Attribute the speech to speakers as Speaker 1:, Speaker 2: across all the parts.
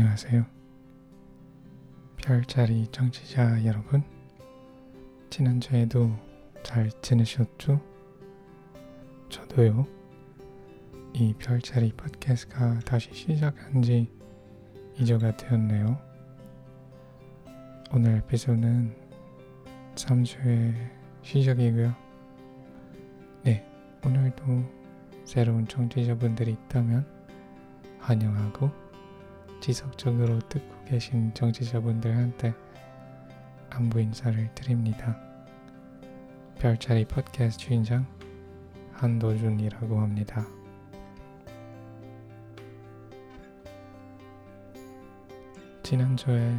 Speaker 1: 안녕하세요. 별자리 청취자 여러분. 지난주에도 잘 지내셨죠? 저도요. 이 별자리 팟캐스트가 다시 시작한 지 2주가 되었네요. 오늘 에피소드는 3주의 시작이고요. 네, 오늘도 새로운 청취자분들이 있다면 환영하고 지속적으로 듣고 계신 청취자분들한테 안부 인사를 드립니다. 별자리 팟캐스트 주인장 한도준이라고 합니다. 지난주에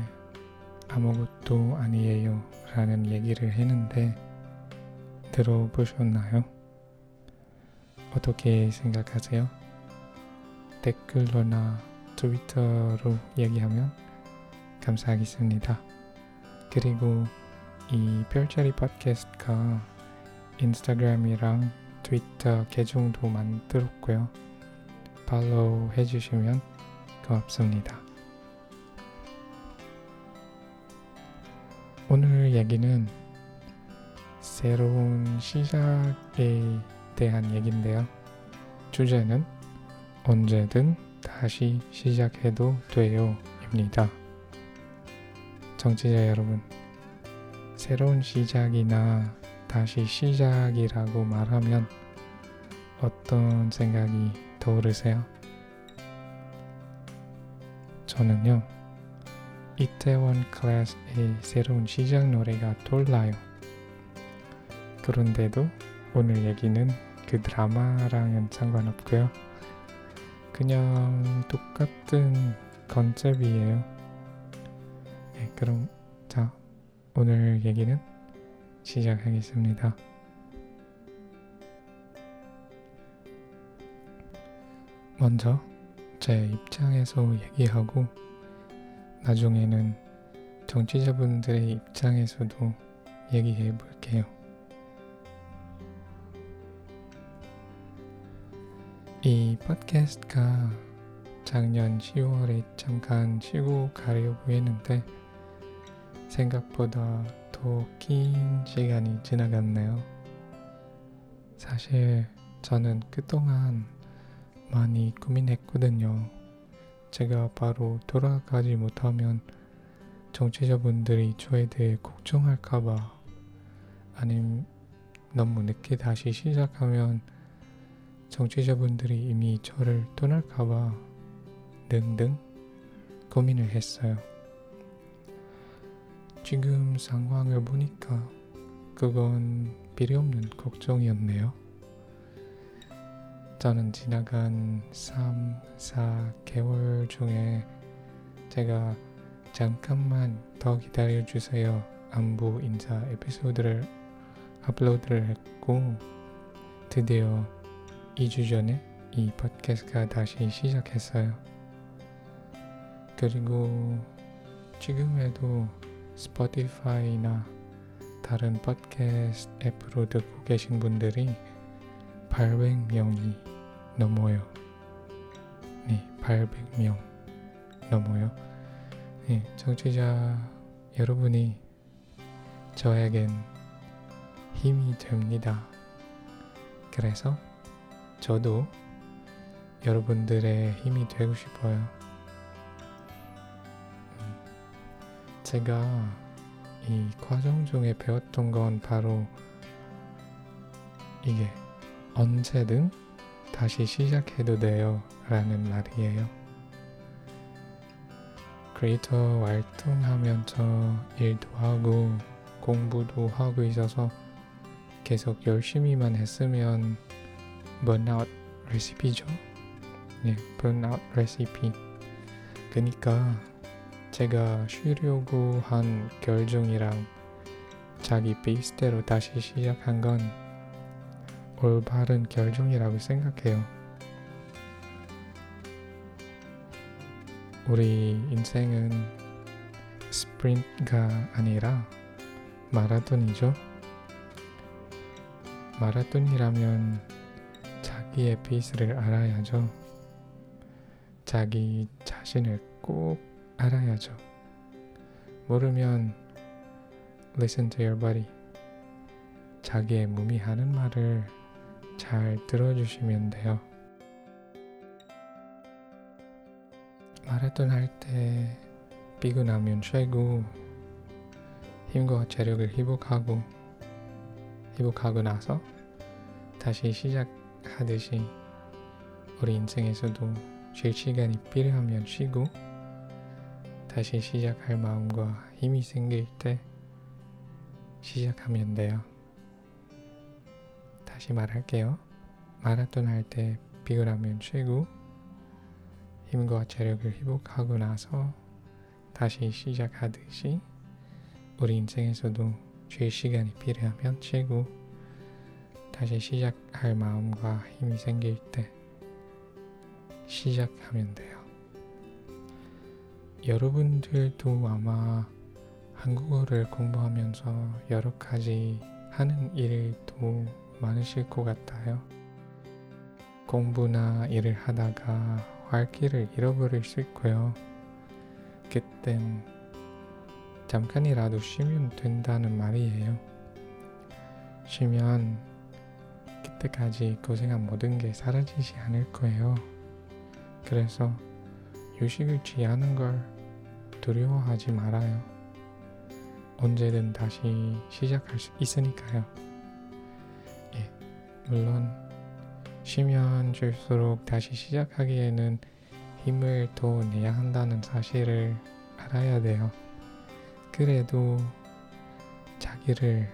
Speaker 1: 아무것도 아니에요 라는 얘기를 했는데 들어보셨나요? 어떻게 생각하세요? 댓글로나 트위터로 얘기하면 감사하겠습니다. 그리고 이 별자리 팟캐스트가 인스타그램이랑 트위터 계정도 만들었고요. 팔로우 해주시면 고맙습니다. 오늘 얘기는 새로운 시작에 대한 얘기인데요. 주제는 언제든 다시 시작해도 돼요. 입니다. 정치자 여러분, 새로운 시작이나 다시 시작이라고 말하면 어떤 생각이 떠오르세요? 저는요, 이태원 클래스의 새로운 시작 노래가 떠올라요. 그런데도 오늘 얘기는 그 드라마랑은 상관없고요. 그냥 똑같은 컨셉이에요. 네, 그럼 자 오늘 얘기는 시작하겠습니다. 먼저 제 입장에서 얘기하고 나중에는 정치자분들의 입장에서도 얘기해 볼게요. 이 팟캐스트가 작년 10월에 잠깐 쉬고 가려고 했는데 생각보다 더 긴 시간이 지나갔네요. 사실 저는 그동안 많이 고민했거든요. 제가 바로 돌아가지 못하면 정치자분들이 저에 대해 걱정할까봐 아님 너무 늦게 다시 시작하면 정치자분들이 이미 저를 떠날까봐 등등 고민을 했어요. 지금 상황을 보니까 그건 필요 없는 걱정이었네요. 저는 지나간 3, 4개월 중에 제가 잠깐만 더 기다려주세요 안부 인사 에피소드를 업로드를 했고 드디어 2주 전에 이 팟캐스트가 다시 시작했어요. 그리고 지금에도 스포티파이나 다른 팟캐스트 앱으로 듣고 계신 분들이 800명이 넘어요. 네, 800명 넘어요. 네, 청취자 여러분이 저에겐 힘이 됩니다. 그래서 저도 여러분들의 힘이 되고 싶어요. 음, 제가 이 과정 중에 배웠던 건 바로 이게 언제든 다시 시작해도 돼요 라는 말이에요. 크리에이터 활동하면서 일도 하고 공부도 하고 있어서 계속 열심히만 했으면 번아웃 레시피죠. 네, 번아웃 레시피. 그니까 제가 쉬려고 한 결정이랑 자기 베이스대로 다시 시작한 건 올바른 결정이라고 생각해요. 우리 인생은 스프린트가 아니라 마라톤이죠. 마라톤이라면 자기의 페이스를 알아야죠. 자기 자 자신을 꼭 알아야죠. 모르면 listen to your body. 자기의 몸이 하는 말을 잘 들어주시면 돼요. 마라톤 할 때 피곤하면 쉬고 힘과 체력을 회복하고 회복하고 나서 다시 시작 하듯이 우리 인생에서도 쉴 시간이 필요하면 쉬고 다시 시작할 마음과 힘이 생길 때 시작하면 돼요. 다시 말할게요. 마라톤 할때 피곤하면 쉬고 힘과 체력을 회복하고 나서 다시 시작하듯이 우리 인생에서도 쉴 시간이 필요하면 쉬고 다시 시작할 마음과 힘이 생길 때 시작하면 돼요. 여러분들도 아마 한국어를 공부하면서 여러 가지 하는 일도 많으실 것 같아요. 공부나 일을 하다가 활기를 잃어버릴 수 있고요. 그땐 잠깐이라도 쉬면 된다는 말이에요. 쉬면 그때까지 고생한 모든 게 사라지지 않을 거예요. 그래서 휴식을 취하는 걸 두려워하지 말아요. 언제든 다시 시작할 수 있으니까요. 예, 물론 쉬면 쉴수록 다시 시작하기에는 힘을 더 내야 한다는 사실을 알아야 돼요. 그래도 자기를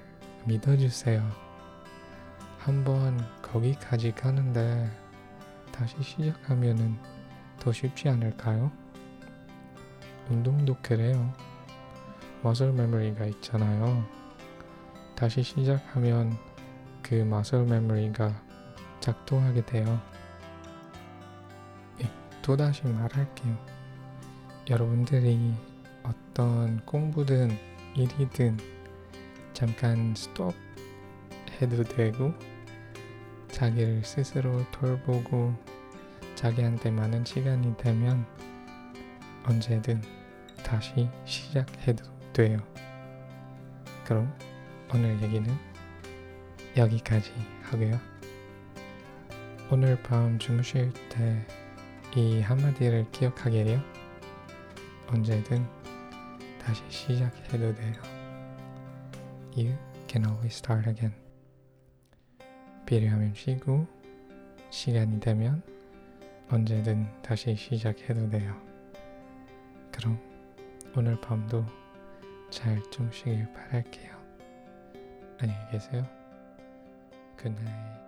Speaker 1: 믿어주세요. 한번 거기까지 가는데 다시 시작하면은 더 쉽지 않을까요? 운동도 그래요. 머슬 메모리가 있잖아요. 다시 시작하면 그 머슬 메모리가 작동하게 돼요. 예, 또다시 말할게요. 여러분들이 어떤 공부든 일이든 잠깐 스톱 해도 되고 자기를 스스로 돌보고 자기한테 많은 시간이 되면 언제든 다시 시작해도 돼요. 그럼 오늘 얘기는 여기까지 하고요. 오늘 밤 주무실 때 이 한마디를 기억하게요. 언제든 다시 시작해도 돼요. You can always start again. 필요하면 쉬고 시간이 되면 언제든 다시 시작해도 돼요. 그럼 오늘 밤도 잘 주무시길 바랄게요. 안녕히 계세요. Good night.